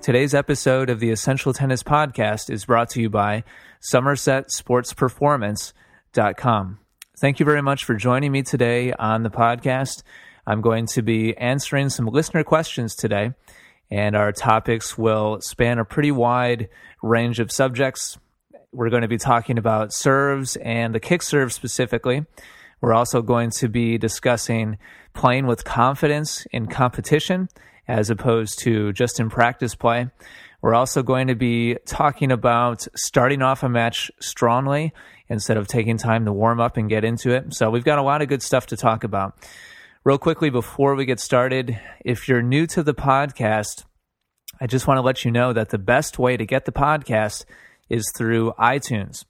Today's episode of the Essential Tennis Podcast is brought to you by SomersetSportsPerformance.com. Thank you very much for joining me today on the podcast. I'm going to be answering some listener questions today, and our topics will span a pretty wide range of subjects. We're going to be talking about serves and the kick serve specifically. We're also going to be discussing playing with confidence in competition as opposed to just in practice play. We're also going to be talking about starting off a match strongly instead of taking time to warm up and get into it. So we've got a lot of good stuff to talk about. Real quickly, before we get started, if you're new to the podcast, I just want to let you know that the best way to get the podcast is through iTunes.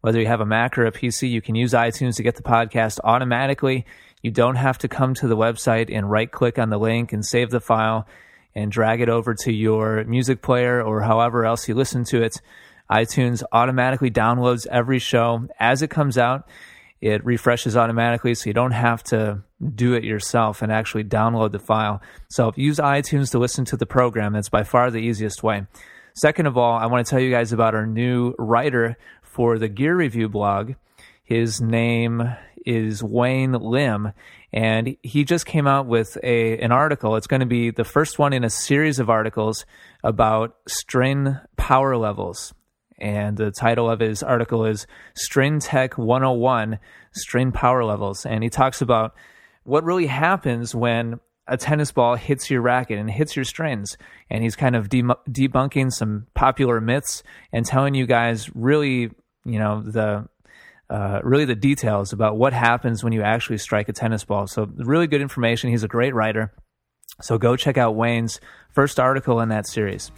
Whether you have a Mac or a PC, you can use iTunes to get the podcast automatically. You don't have to come to the website and right click on the link and save the file and drag it over to your music player or however else you listen to it. iTunes automatically downloads every show as it comes out. It refreshes automatically, so you don't have to do it yourself and actually download the file. So use iTunes to listen to the program. That's by far the easiest way. Second of all, I want to tell you guys about our new writer for the Gear Review blog. His name is Wayne Lim, and he just came out with a an article. It's going to be the first one in a series of articles about string power levels. And the title of his article is String Tech 101 String Power Levels. And he talks about what really happens when a tennis ball hits your racket and hits your strings. And he's kind of de- debunking some popular myths and telling you guys really, you know, the uh, really the details about what happens when you actually strike a tennis ball. So, really good information. He's a great writer. So, go check out Wayne's first article in that series.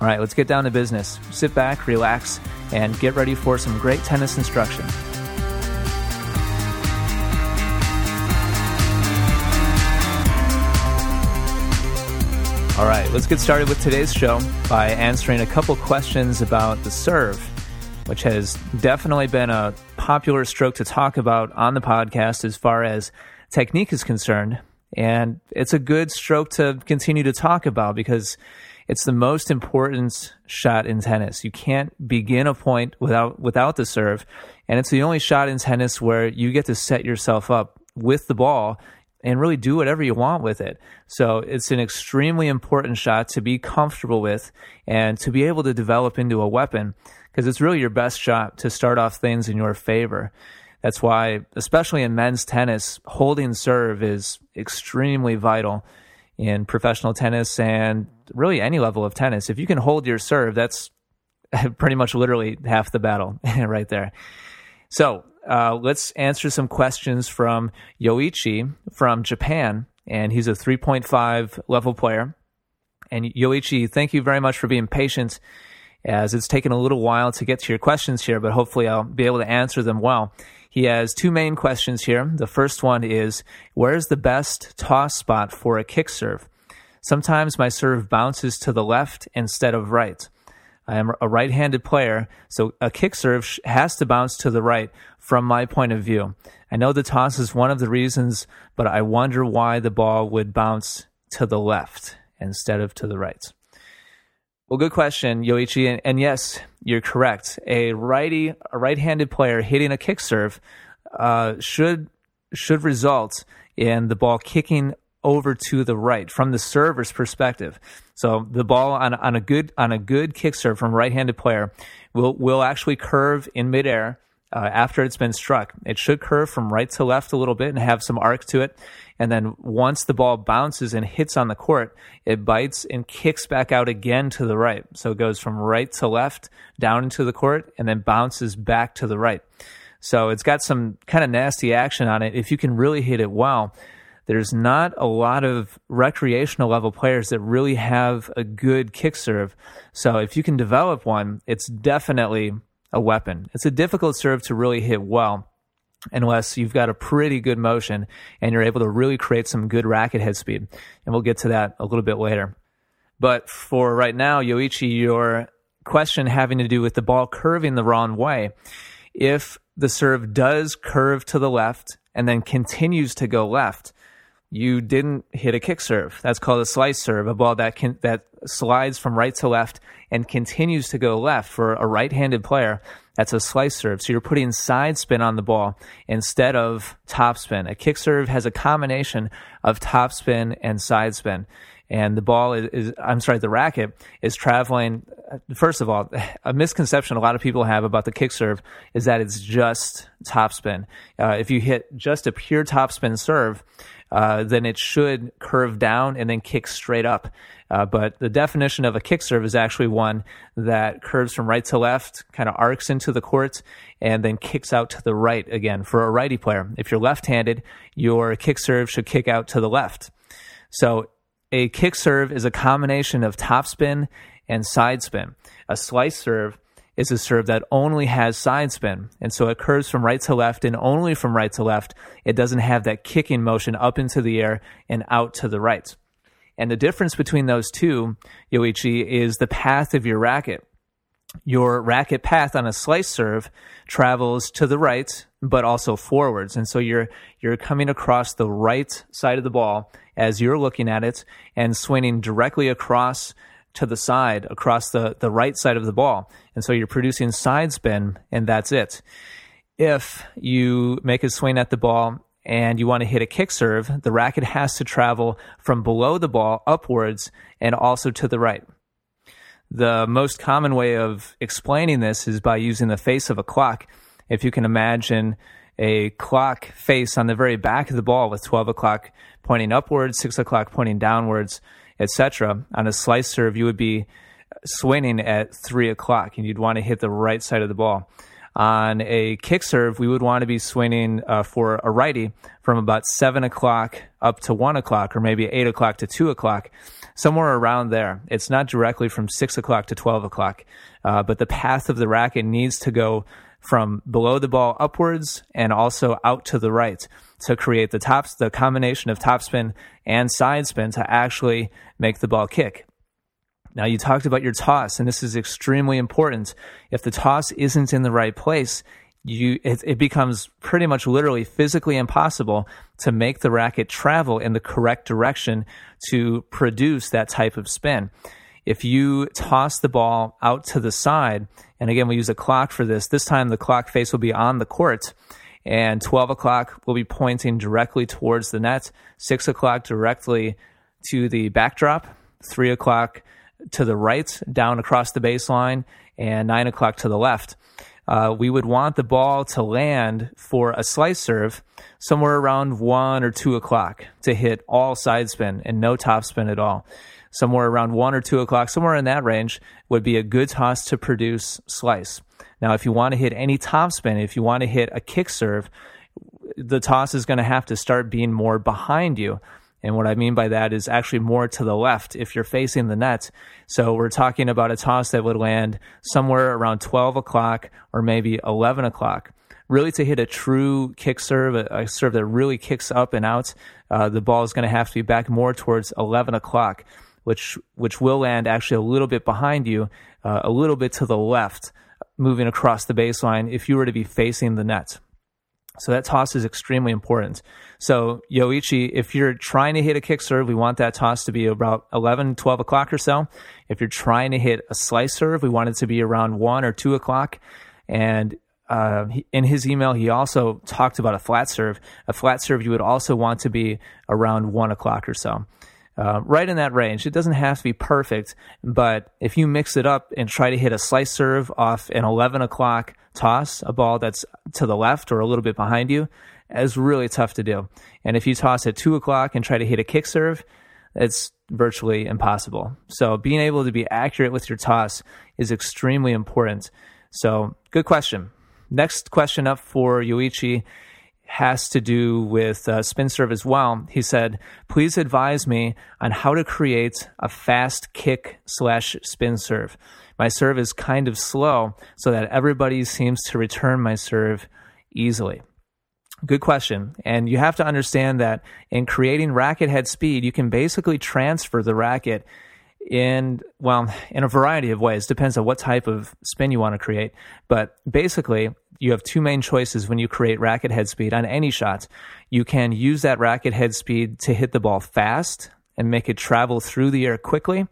All right, let's get down to business. Sit back, relax, and get ready for some great tennis instruction. All right, let's get started with today's show by answering a couple questions about the serve which has definitely been a popular stroke to talk about on the podcast as far as technique is concerned. And it's a good stroke to continue to talk about because it's the most important shot in tennis. You can't begin a point without without the serve, and it's the only shot in tennis where you get to set yourself up with the ball and really do whatever you want with it. So it's an extremely important shot to be comfortable with and to be able to develop into a weapon because it's really your best shot to start off things in your favor. That's why, especially in men's tennis, holding serve is extremely vital in professional tennis and really any level of tennis. If you can hold your serve, that's pretty much literally half the battle right there. So uh, let's answer some questions from Yoichi from Japan, and he's a 3.5 level player. And Yoichi, thank you very much for being patient as it's taken a little while to get to your questions here, but hopefully I'll be able to answer them well. He has two main questions here. The first one is Where's the best toss spot for a kick serve? Sometimes my serve bounces to the left instead of right. I am a right handed player, so a kick serve has to bounce to the right from my point of view. I know the toss is one of the reasons, but I wonder why the ball would bounce to the left instead of to the right. Well, good question, Yoichi. And, and, yes, you're correct. A righty, a right-handed player hitting a kick serve uh, should should result in the ball kicking over to the right from the server's perspective. So the ball on, on a good on a good kick serve from right-handed player will will actually curve in midair uh, after it's been struck. It should curve from right to left a little bit and have some arc to it. And then once the ball bounces and hits on the court, it bites and kicks back out again to the right. So it goes from right to left down into the court and then bounces back to the right. So it's got some kind of nasty action on it. If you can really hit it well, there's not a lot of recreational level players that really have a good kick serve. So if you can develop one, it's definitely a weapon. It's a difficult serve to really hit well unless you've got a pretty good motion and you're able to really create some good racket head speed. And we'll get to that a little bit later. But for right now, Yoichi, your question having to do with the ball curving the wrong way. If the serve does curve to the left and then continues to go left, you didn't hit a kick serve. That's called a slice serve, a ball that can, that slides from right to left and continues to go left for a right-handed player. That's a slice serve. So you're putting side spin on the ball instead of top spin. A kick serve has a combination of top spin and side spin and the ball is, is, I'm sorry, the racket is traveling. First of all, a misconception a lot of people have about the kick serve is that it's just topspin. Uh, if you hit just a pure topspin serve, uh, then it should curve down and then kick straight up. Uh, but the definition of a kick serve is actually one that curves from right to left, kind of arcs into the court, and then kicks out to the right again for a righty player. If you're left handed, your kick serve should kick out to the left. So a kick serve is a combination of topspin and side spin. A slice serve is a serve that only has side spin. And so it curves from right to left and only from right to left. It doesn't have that kicking motion up into the air and out to the right. And the difference between those two, Yoichi, is the path of your racket. Your racket path on a slice serve travels to the right, but also forwards. And so you're, you're coming across the right side of the ball as you're looking at it and swinging directly across to the side, across the, the right side of the ball. And so you're producing side spin, and that's it. If you make a swing at the ball and you want to hit a kick serve, the racket has to travel from below the ball upwards and also to the right. The most common way of explaining this is by using the face of a clock. If you can imagine a clock face on the very back of the ball with 12 o'clock pointing upwards, 6 o'clock pointing downwards, etc. On a slice serve, you would be swinging at 3 o'clock and you'd want to hit the right side of the ball. On a kick serve, we would want to be swinging uh, for a righty from about 7 o'clock up to 1 o'clock, or maybe 8 o'clock to 2 o'clock, somewhere around there. It's not directly from 6 o'clock to 12 o'clock, uh, but the path of the racket needs to go from below the ball upwards and also out to the right to create the top, the combination of topspin and side spin to actually make the ball kick. Now you talked about your toss, and this is extremely important. If the toss isn't in the right place, you it, it, becomes pretty much literally physically impossible to make the racket travel in the correct direction to produce that type of spin. If you toss the ball out to the side, and again, we use a clock for this, this time the clock face will be on the court, and 12 o'clock will be pointing directly towards the net, 6 o'clock directly to the backdrop, 3 o'clock to the right, down across the baseline, and 9 o'clock to the left. Uh, we would want the ball to land for a slice serve somewhere around 1 or 2 o'clock to hit all side spin and no top spin at all somewhere around one or two o'clock, somewhere in that range, would be a good toss to produce slice. Now, if you want to hit any top spin, if you want to hit a kick serve, the toss is going to have to start being more behind you. And what I mean by that is actually more to the left if you're facing the net. So we're talking about a toss that would land somewhere around 12 o'clock or maybe 11 o'clock. Really, to hit a true kick serve, a, a serve that really kicks up and out, uh, the ball is going to have to be back more towards 11 o'clock which which will land actually a little bit behind you, uh, a little bit to the left, moving across the baseline if you were to be facing the net. So that toss is extremely important. So Yoichi, if you're trying to hit a kick serve, we want that toss to be about 11, 12 o'clock or so. If you're trying to hit a slice serve, we want it to be around 1 or 2 o'clock. And uh, in his email, he also talked about a flat serve. A flat serve you would also want to be around 1 o'clock or so uh, right in that range. It doesn't have to be perfect, but if you mix it up and try to hit a slice serve off an 11 o'clock toss, a ball that's to the left or a little bit behind you, is really tough to do. And if you toss at 2 o'clock and try to hit a kick serve, it's virtually impossible. So being able to be accurate with your toss is extremely important. So good question. Next question up for Yoichi has to do with uh, spin serve as well. He said, "Please advise me on how to create a fast kick slash spin serve. my serve is kind of slow so that everybody seems to return my serve easily? Good question. And you have to understand that in creating racket head speed, you can basically transfer the racket in well in a variety of ways. Depends on what type of spin you want to create. But basically you have two main choices when you create racket head speed on any shot. You can use that racket head speed to hit the ball fast and make it travel through the air quickly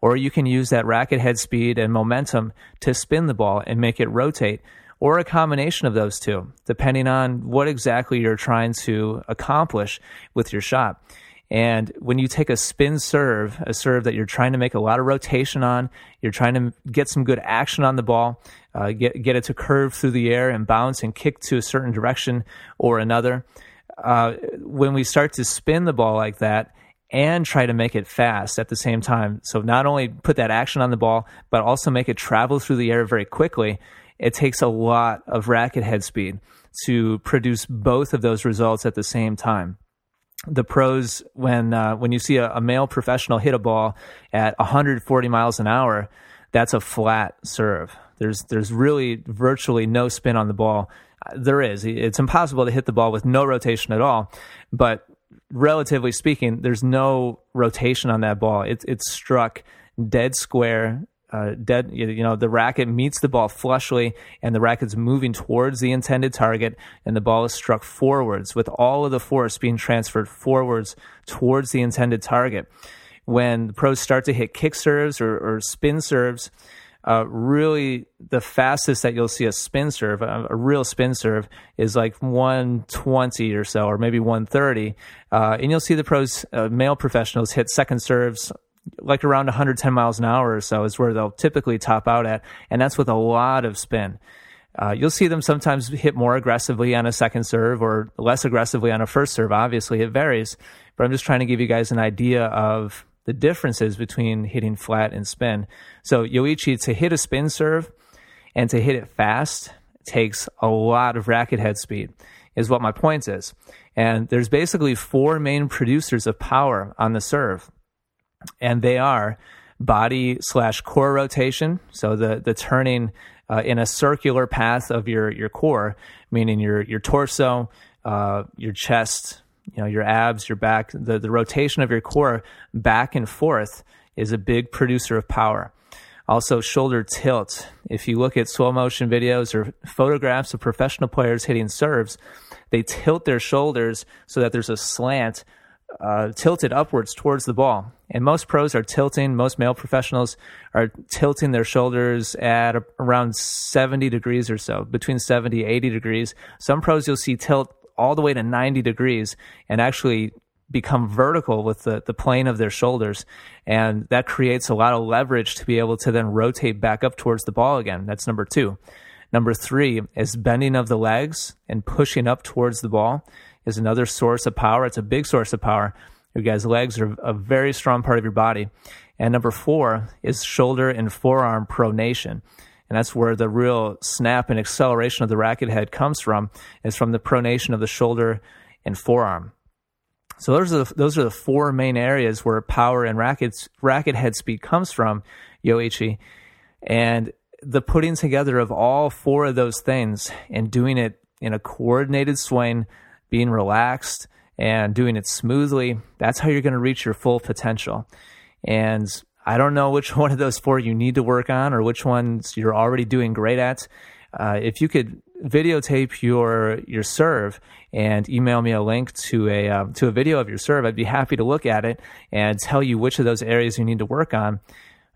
or you can use that racket head speed and momentum to spin the ball and make it rotate or a combination of those two depending on what exactly you're trying to accomplish with your shot and when you take a spin serve, a serve that you're trying to make a lot of rotation on, you're trying to get some good action on the ball, uh, get get it to curve through the air and bounce and kick to a certain direction or another. Uh, when we start to spin the ball like that and try to make it fast at the same time, so not only put that action on the ball, but also make it travel through the air very quickly, it takes a lot of racket head speed to produce both of those results at the same time the pros when uh, when you see a, a, male professional hit a ball at 140 miles an hour, that's a flat serve. There's there's really virtually no spin on the ball. There is. It's impossible to hit the ball with no rotation at all. But relatively speaking, there's no rotation on that ball. It's it's struck dead square uh, dead, you know, the racket meets the ball flushly and the racket's moving towards the intended target and the ball is struck forwards with all of the force being transferred forwards towards the intended target. When the pros start to hit kick serves or, or spin serves, uh, really the fastest that you'll see a spin serve, a, a, real spin serve, is like 120 or so, or maybe 130. Uh, and you'll see the pros, uh, male professionals, hit second serves like around 110 miles an hour or so is where they'll typically top out at, and that's with a lot of spin. Uh, you'll see them sometimes hit more aggressively on a second serve or less aggressively on a first serve. Obviously, it varies, but I'm just trying to give you guys an idea of the differences between hitting flat and spin. So, Yoichi, to hit a spin serve and to hit it fast takes a lot of racket head speed, is what my point is. And there's basically four main producers of power on the serve and they are body slash core rotation. So the the turning uh, in a circular path of your your core, meaning your your torso, uh, your chest, you know, your abs, your back. The the rotation of your core back and forth is a big producer of power. Also, shoulder tilt. If you look at slow motion videos or photographs of professional players hitting serves, they tilt their shoulders so that there's a slant uh, tilted upwards towards the ball. And most pros are tilting, most male professionals are tilting their shoulders at a, around 70 degrees or so, between 70 80 degrees. Some pros you'll see tilt all the way to 90 degrees and actually become vertical with the, the plane of their shoulders. And that creates a lot of leverage to be able to then rotate back up towards the ball again. That's number two. Number three is bending of the legs and pushing up towards the ball is another source of power. It's a big source of power. Your guys' legs are a very strong part of your body. And number four is shoulder and forearm pronation. And that's where the real snap and acceleration of the racket head comes from, is from the pronation of the shoulder and forearm. So those are the, those are the four main areas where power and rackets, racket head speed comes from, Yoichi. And the putting together of all four of those things and doing it in a coordinated swing being relaxed and doing it smoothly, that's how you're going to reach your full potential. And I don't know which one of those four you need to work on or which ones you're already doing great at. Uh, if you could videotape your your serve and email me a link to a um, to a video of your serve, I'd be happy to look at it and tell you which of those areas you need to work on.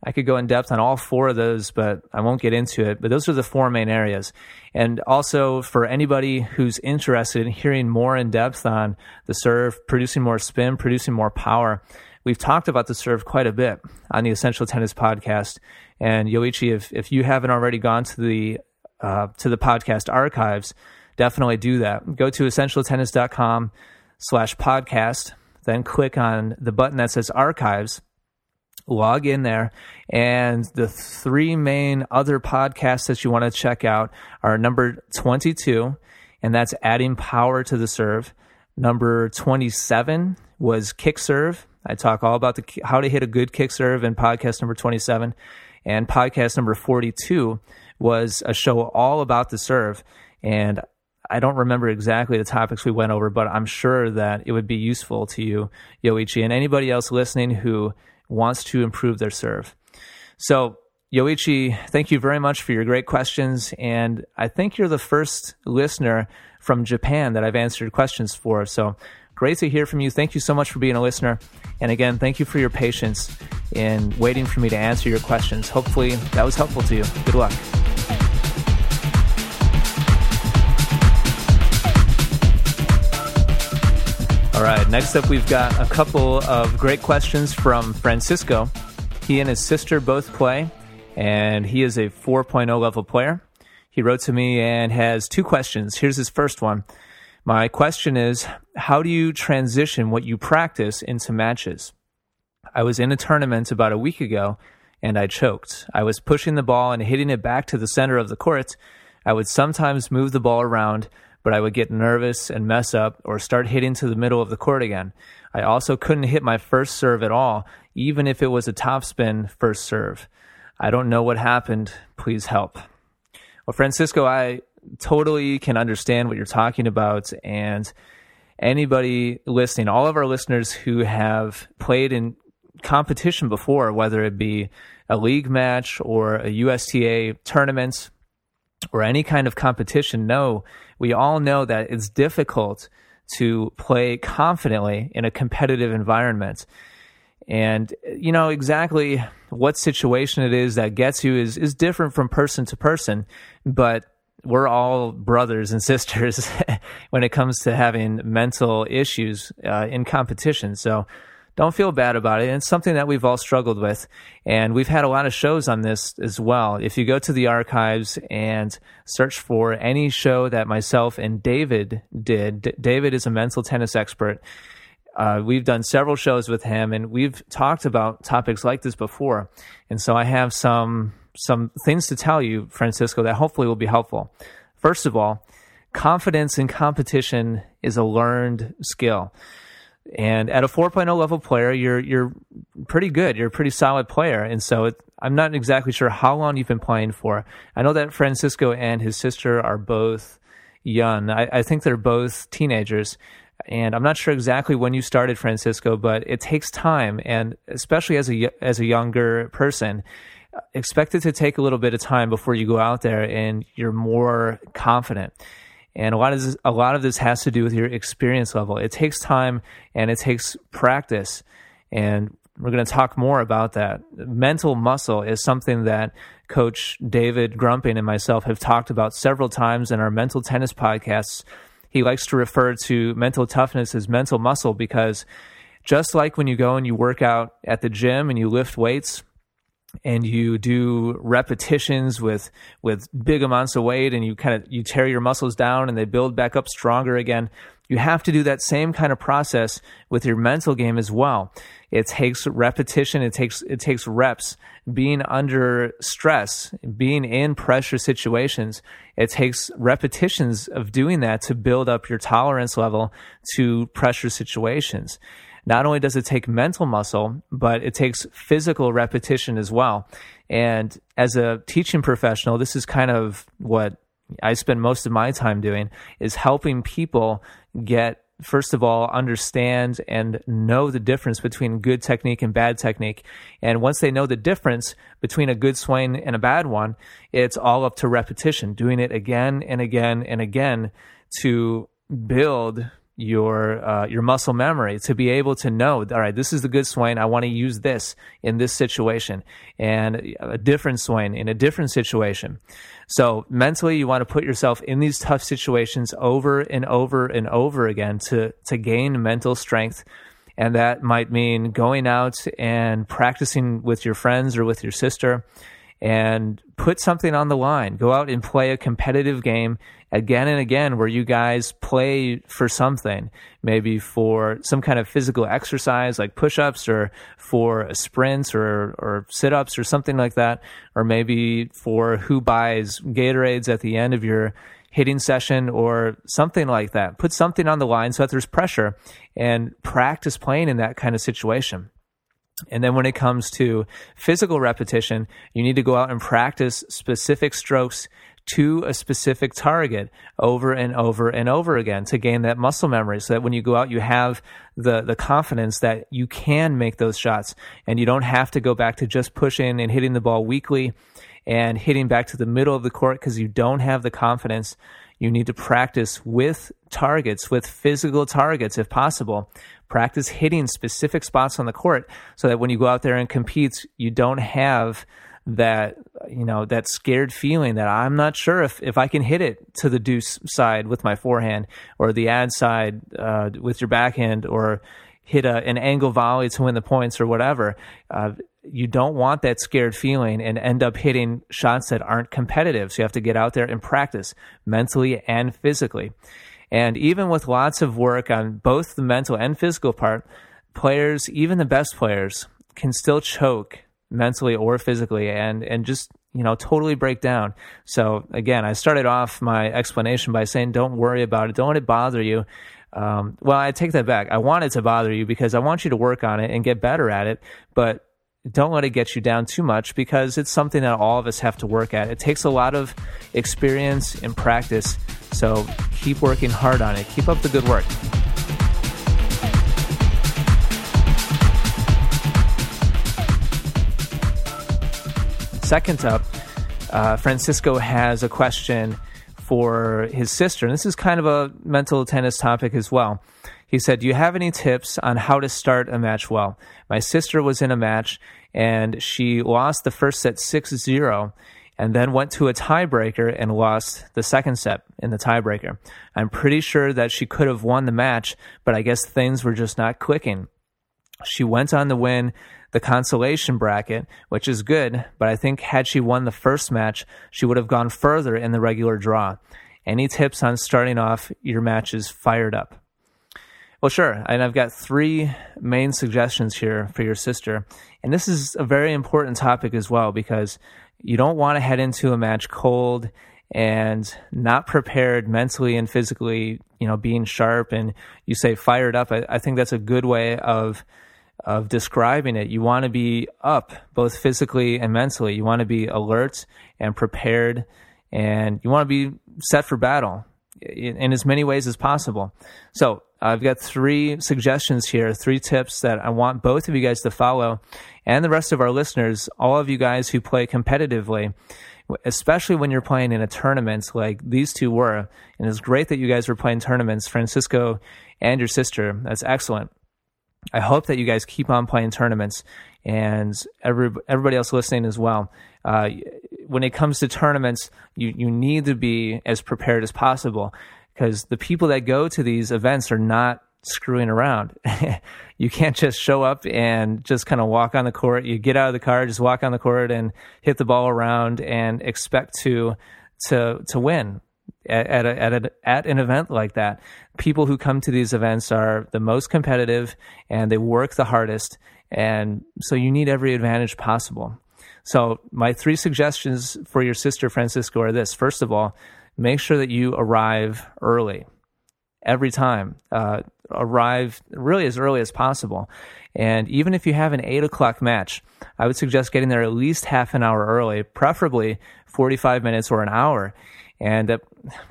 I could go in depth on all four of those, but I won't get into it. But those are the four main areas. And also for anybody who's interested in hearing more in depth on the serve, producing more spin, producing more power, we've talked about the serve quite a bit on the Essential Tennis podcast. And Yoichi, if, if you haven't already gone to the uh, to the podcast archives, definitely do that. Go to essentialtennis.com slash podcast, then click on the button that says archives log in there. And the three main other podcasts that you want to check out are number 22, and that's adding power to the serve. Number 27 was kick serve. I talk all about the how to hit a good kick serve in podcast number 27. And podcast number 42 was a show all about the serve. And I don't remember exactly the topics we went over, but I'm sure that it would be useful to you, Yoichi, and anybody else listening who wants to improve their serve. So, Yoichi, thank you very much for your great questions. And I think you're the first listener from Japan that I've answered questions for. So, great to hear from you. Thank you so much for being a listener. And again, thank you for your patience in waiting for me to answer your questions. Hopefully, that was helpful to you. Good luck. Right, next up, we've got a couple of great questions from Francisco. He and his sister both play, and he is a 4.0 level player. He wrote to me and has two questions. Here's his first one. My question is How do you transition what you practice into matches? I was in a tournament about a week ago and I choked. I was pushing the ball and hitting it back to the center of the court. I would sometimes move the ball around, but I would get nervous and mess up or start hitting to the middle of the court again. I also couldn't hit my first serve at all, even if it was a topspin first serve. I don't know what happened. Please help. Well, Francisco, I totally can understand what you're talking about. And anybody listening, all of our listeners who have played in competition before, whether it be a league match or a USTA tournament or any kind of competition, know we all know that it's difficult to play confidently in a competitive environment. And you know exactly what situation it is that gets you is is different from person to person, but we're all brothers and sisters when it comes to having mental issues uh, in competition. So don't feel bad about it. It's something that we've all struggled with. And we've had a lot of shows on this as well. If you go to the archives and search for any show that myself and David did, D- David is a mental tennis expert. Uh, we've done several shows with him and we've talked about topics like this before. And so I have some, some things to tell you, Francisco, that hopefully will be helpful. First of all, confidence in competition is a learned skill. And at a 4.0 level player, you're you're pretty good. You're a pretty solid player. And so it, I'm not exactly sure how long you've been playing for. I know that Francisco and his sister are both young. I, I think they're both teenagers. And I'm not sure exactly when you started, Francisco, but it takes time, and especially as a as a younger person, expect it to take a little bit of time before you go out there and you're more confident. And a lot of this, a lot of this has to do with your experience level. It takes time and it takes practice. And we're going to talk more about that. Mental muscle is something that Coach David Grumping and myself have talked about several times in our mental tennis podcasts. He likes to refer to mental toughness as mental muscle because just like when you go and you work out at the gym and you lift weights, and you do repetitions with with big amounts of weight and you kind of you tear your muscles down and they build back up stronger again you have to do that same kind of process with your mental game as well. It takes repetition it takes it takes reps. Being under stress being in pressure situations it takes repetitions of doing that to build up your tolerance level to pressure situations not only does it take mental muscle, but it takes physical repetition as well. And as a teaching professional, this is kind of what I spend most of my time doing is helping people get first of all understand and know the difference between good technique and bad technique and once they know the difference between a good swing and a bad one it's all up to repetition doing it again and again and again to build your uh, your muscle memory to be able to know all right this is the good swing i want to use this in this situation. And a different swing in a different situation. So mentally you want to put yourself in these tough situations over and over and over again to to gain mental strength. And that might mean going out and practicing with your friends or with your sister and put something on the line. Go out and play a competitive game again and again where you guys play for something, maybe for some kind of physical exercise like push ups or for sprints or, or sit ups or something like that, or maybe for who buys Gatorades at the end of your hitting session or something like that. Put something on the line so that there's pressure and practice playing in that kind of situation. And then when it comes to physical repetition, you need to go out and practice specific strokes to a specific target over and over and over again to gain that muscle memory so that when you go out you have the the confidence that you can make those shots. And you don't have to go back to just pushing and hitting the ball weakly and hitting back to the middle of the court because you don't have the confidence. You need to practice with targets with physical targets if possible. Practice hitting specific spots on the court so that when you go out there and compete you don't have that you know that scared feeling that I'm not sure if if I can hit it to the deuce side with my forehand or the ad side uh, with your backhand or hit a, an angle volley to win the points or whatever. Uh, you don't want that scared feeling and end up hitting shots that aren't competitive. So you have to get out there and practice mentally and physically. And even with lots of work on both the mental and physical part, players, even the best players, can still choke mentally or physically and and just you know totally break down. So again i started off my explanation by saying don't worry about it. Don't let it bother you. Um, well i take that back. I want it to bother you because i want you to work on it and get better at it but don't let it get you down too much because it's something that all of us have to work at. It takes a lot of experience and practice so keep working hard on it. Keep up the good work Second up, uh, Francisco has a question for his sister. And this is kind of a mental tennis topic as well. He said, Do you have any tips on how to start a match well? My sister was in a match and she lost the first set 6 0 and then went to a tiebreaker and lost the second set in the tiebreaker. I'm pretty sure that she could have won the match, but I guess things were just not clicking. She went on to win the consolation bracket, which is good, but I think had she won the first match, she would have gone further in the regular draw. Any tips on starting off your matches fired up? Well, sure. And I've got three main suggestions here for your sister. And this is a very important topic as well because you don't want to head into a match cold and not prepared mentally and physically, you know, being sharp and you say fired up. I, I think that's a good way of of describing it. You want to be up both physically and mentally. You want to be alert and prepared, and you want to be set for battle in, in as many ways as possible. So, I've got three suggestions here, three tips that I want both of you guys to follow, and the rest of our listeners, all of you guys who play competitively especially when you're playing in a tournament like these two were. And it's great that you guys were playing tournaments, Francisco and your sister. That's excellent. I hope that you guys keep on playing tournaments and every, everybody else listening as well. Uh, when it comes to tournaments, you, you need to be as prepared as possible because the people that go to these events are not screwing around. you can't just show up and just kind of walk on the court. You get out of the car, just walk on the court and hit the ball around and expect to to to win at at, a, at, a, at an event like that. People who come to these events are the most competitive and they work the hardest, and so you need every advantage possible. So my three suggestions for your sister Francisco are this: first of all, make sure that you arrive early every time. Uh, arrive really as early as possible. And even if you have an eight o'clock match, I would suggest getting there at least half an hour early, preferably 45 minutes or an hour. And that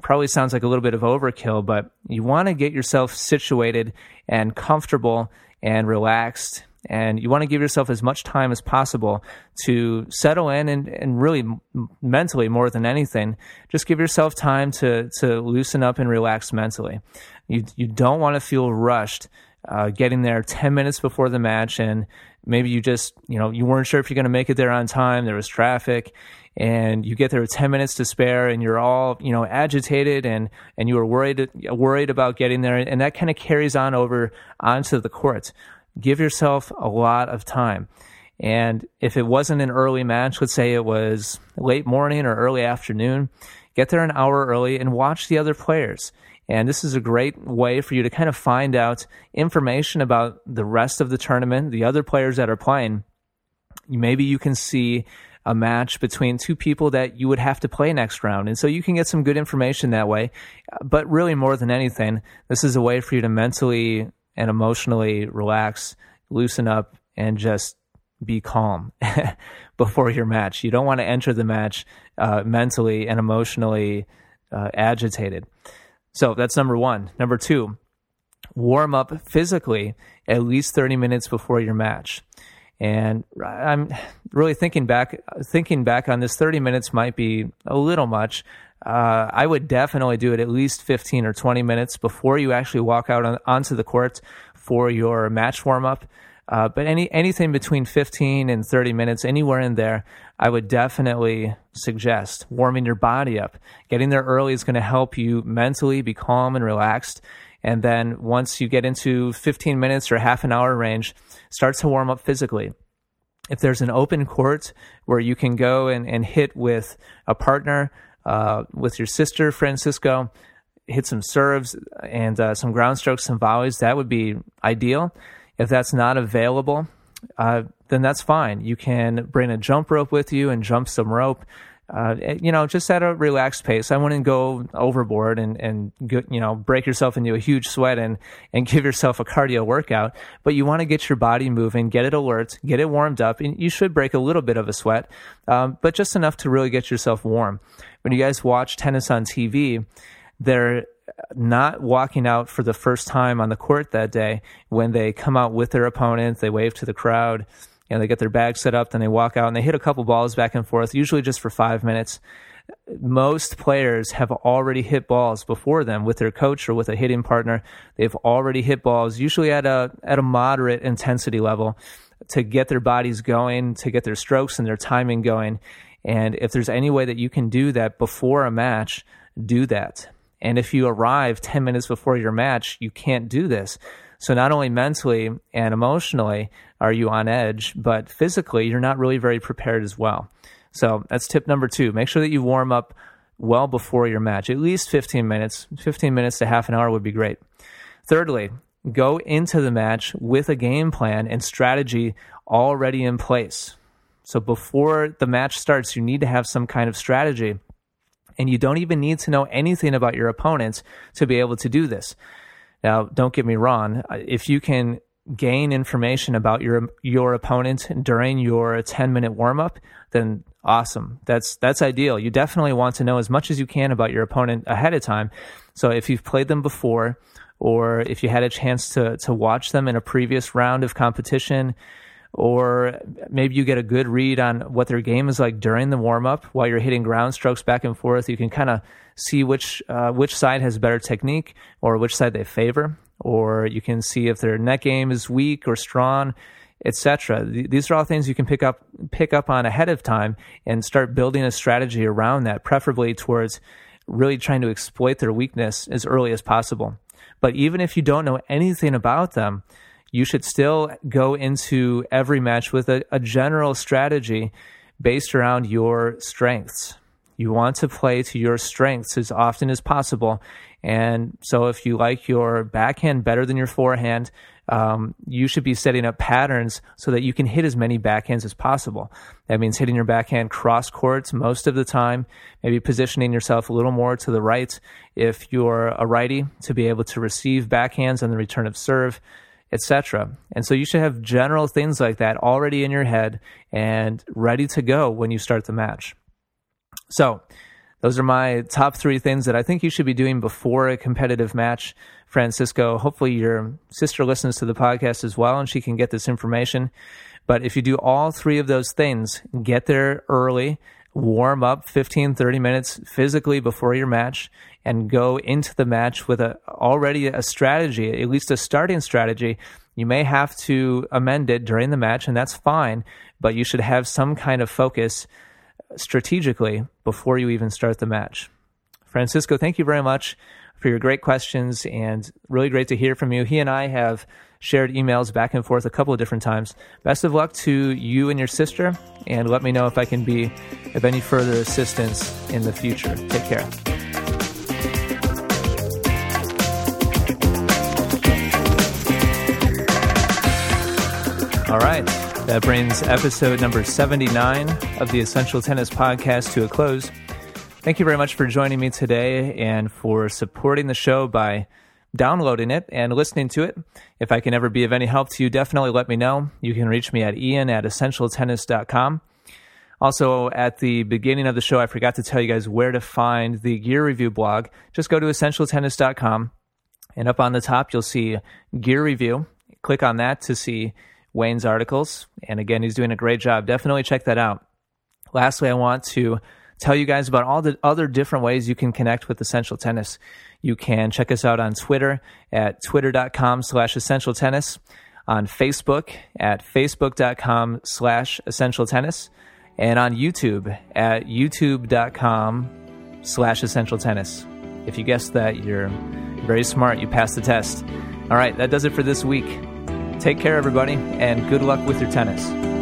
probably sounds like a little bit of overkill, but you want to get yourself situated and comfortable and relaxed. And you want to give yourself as much time as possible to settle in and, and really mentally more than anything, just give yourself time to, to loosen up and relax mentally. You, you don't want to feel rushed uh, getting there 10 minutes before the match and maybe you just, you know, you weren't sure if you're going to make it there on time. There was traffic and you get there with 10 minutes to spare and you're all you know agitated and and you were worried worried about getting there and that kind of carries on over onto the courts give yourself a lot of time and if it wasn't an early match let's say it was late morning or early afternoon get there an hour early and watch the other players and this is a great way for you to kind of find out information about the rest of the tournament the other players that are playing maybe you can see a match between two people that you would have to play next round. And so you can get some good information that way. But really, more than anything, this is a way for you to mentally and emotionally relax, loosen up, and just be calm before your match. You don't want to enter the match uh, mentally and emotionally uh, agitated. So that's number one. Number two, warm up physically at least 30 minutes before your match. And I'm really thinking back, thinking back on this 30 minutes might be a little much. Uh, I would definitely do it at least 15 or 20 minutes before you actually walk out on, onto the court for your match warm up. Uh, but any anything between 15 and 30 minutes, anywhere in there, I would definitely suggest warming your body up. Getting there early is going to help you mentally be calm and relaxed. And then once you get into 15 minutes or half an hour range, start to warm up physically. If there's an open court where you can go and, and hit with a partner, uh, with your sister, Francisco, hit some serves and uh, some ground strokes, some volleys, that would be ideal. If that's not available, uh, then that's fine. You can bring a jump rope with you and jump some rope. Uh, you know, just at a relaxed pace. I wouldn't go overboard and and you know break yourself into a huge sweat and and give yourself a cardio workout. But you want to get your body moving, get it alert, get it warmed up, and you should break a little bit of a sweat, um, but just enough to really get yourself warm. When you guys watch tennis on TV, they're not walking out for the first time on the court that day when they come out with their opponent, they wave to the crowd, and they get their bag set up, then they walk out and they hit a couple balls back and forth, usually just for five minutes. Most players have already hit balls before them with their coach or with a hitting partner. They've already hit balls, usually at a at a moderate intensity level, to get their bodies going, to get their strokes and their timing going. And if there's any way that you can do that before a match, do that. And if you arrive 10 minutes before your match, you can't do this. So not only mentally and emotionally are you on edge, but physically you're not really very prepared as well. So that's tip number two. Make sure that you warm up well before your match, at least 15 minutes. 15 minutes to half an hour would be great. Thirdly, go into the match with a game plan and strategy already in place. So before the match starts, you need to have some kind of strategy and you don't even need to know anything about your opponents to be able to do this. Now, don't get me wrong. Uh, if you can gain information about your your opponent during your 10 minute warm up, then awesome. That's that's ideal. You definitely want to know as much as you can about your opponent ahead of time. So if you've played them before or if you had a chance to to watch them in a previous round of competition, or maybe you get a good read on what their game is like during the warm up while you're hitting ground strokes back and forth. You can kind of see which uh, which side has better technique or which side they favor, or you can see if their net game is weak or strong, etc. These are all things you can pick up pick up on ahead of time and start building a strategy around that, preferably towards really trying to exploit their weakness as early as possible. But even if you don't know anything about them, you should still go into every match with a, a general strategy based around your strengths. You want to play to your strengths as often as possible. And so, if you like your backhand better than your forehand, um, you should be setting up patterns so that you can hit as many backhands as possible. That means hitting your backhand cross courts most of the time, maybe positioning yourself a little more to the right if you're a righty to be able to receive backhands on the return of serve etc. And so you should have general things like that already in your head and ready to go when you start the match. So, those are my top three things that I think you should be doing before a competitive match. Francisco, hopefully your sister listens to the podcast as well and she can get this information. But if you do all three of those things, get there early, warm up 15, 30 minutes physically before your match, and go into the match with a already a strategy, at least a starting strategy. You may have to amend it during the match, and that's fine, but you should have some kind of focus strategically before you even start the match. Francisco, thank you very much for your great questions and really great to hear from you. He and I have shared emails back and forth a couple of different times. Best of luck to you and your sister, and let me know if I can be of any further assistance in the future. Take care. All right. That brings episode number 79 of the Essential Tennis Podcast to a close. Thank you very much for joining me today and for supporting the show by downloading it and listening to it. If I can ever be of any help to you, definitely let me know. You can reach me at ian at essentialtennis.com. Also, at the beginning of the show, I forgot to tell you guys where to find the gear review blog. Just go to essentialtennis.com, and up on the top, you'll see gear review. Click on that to see Wayne's articles. And again, he's doing a great job. Definitely check that out. Lastly, I want to tell you guys about all the other different ways you can connect with Essential Tennis. You can check us out on Twitter at twitter.com slash essential tennis, on Facebook at facebook.com slash essential tennis, and on YouTube at youtube.com slash essential tennis. If you guessed that, you're very smart. You passed the test. All right, that does it for this week. Take care, everybody, and good luck with your tennis.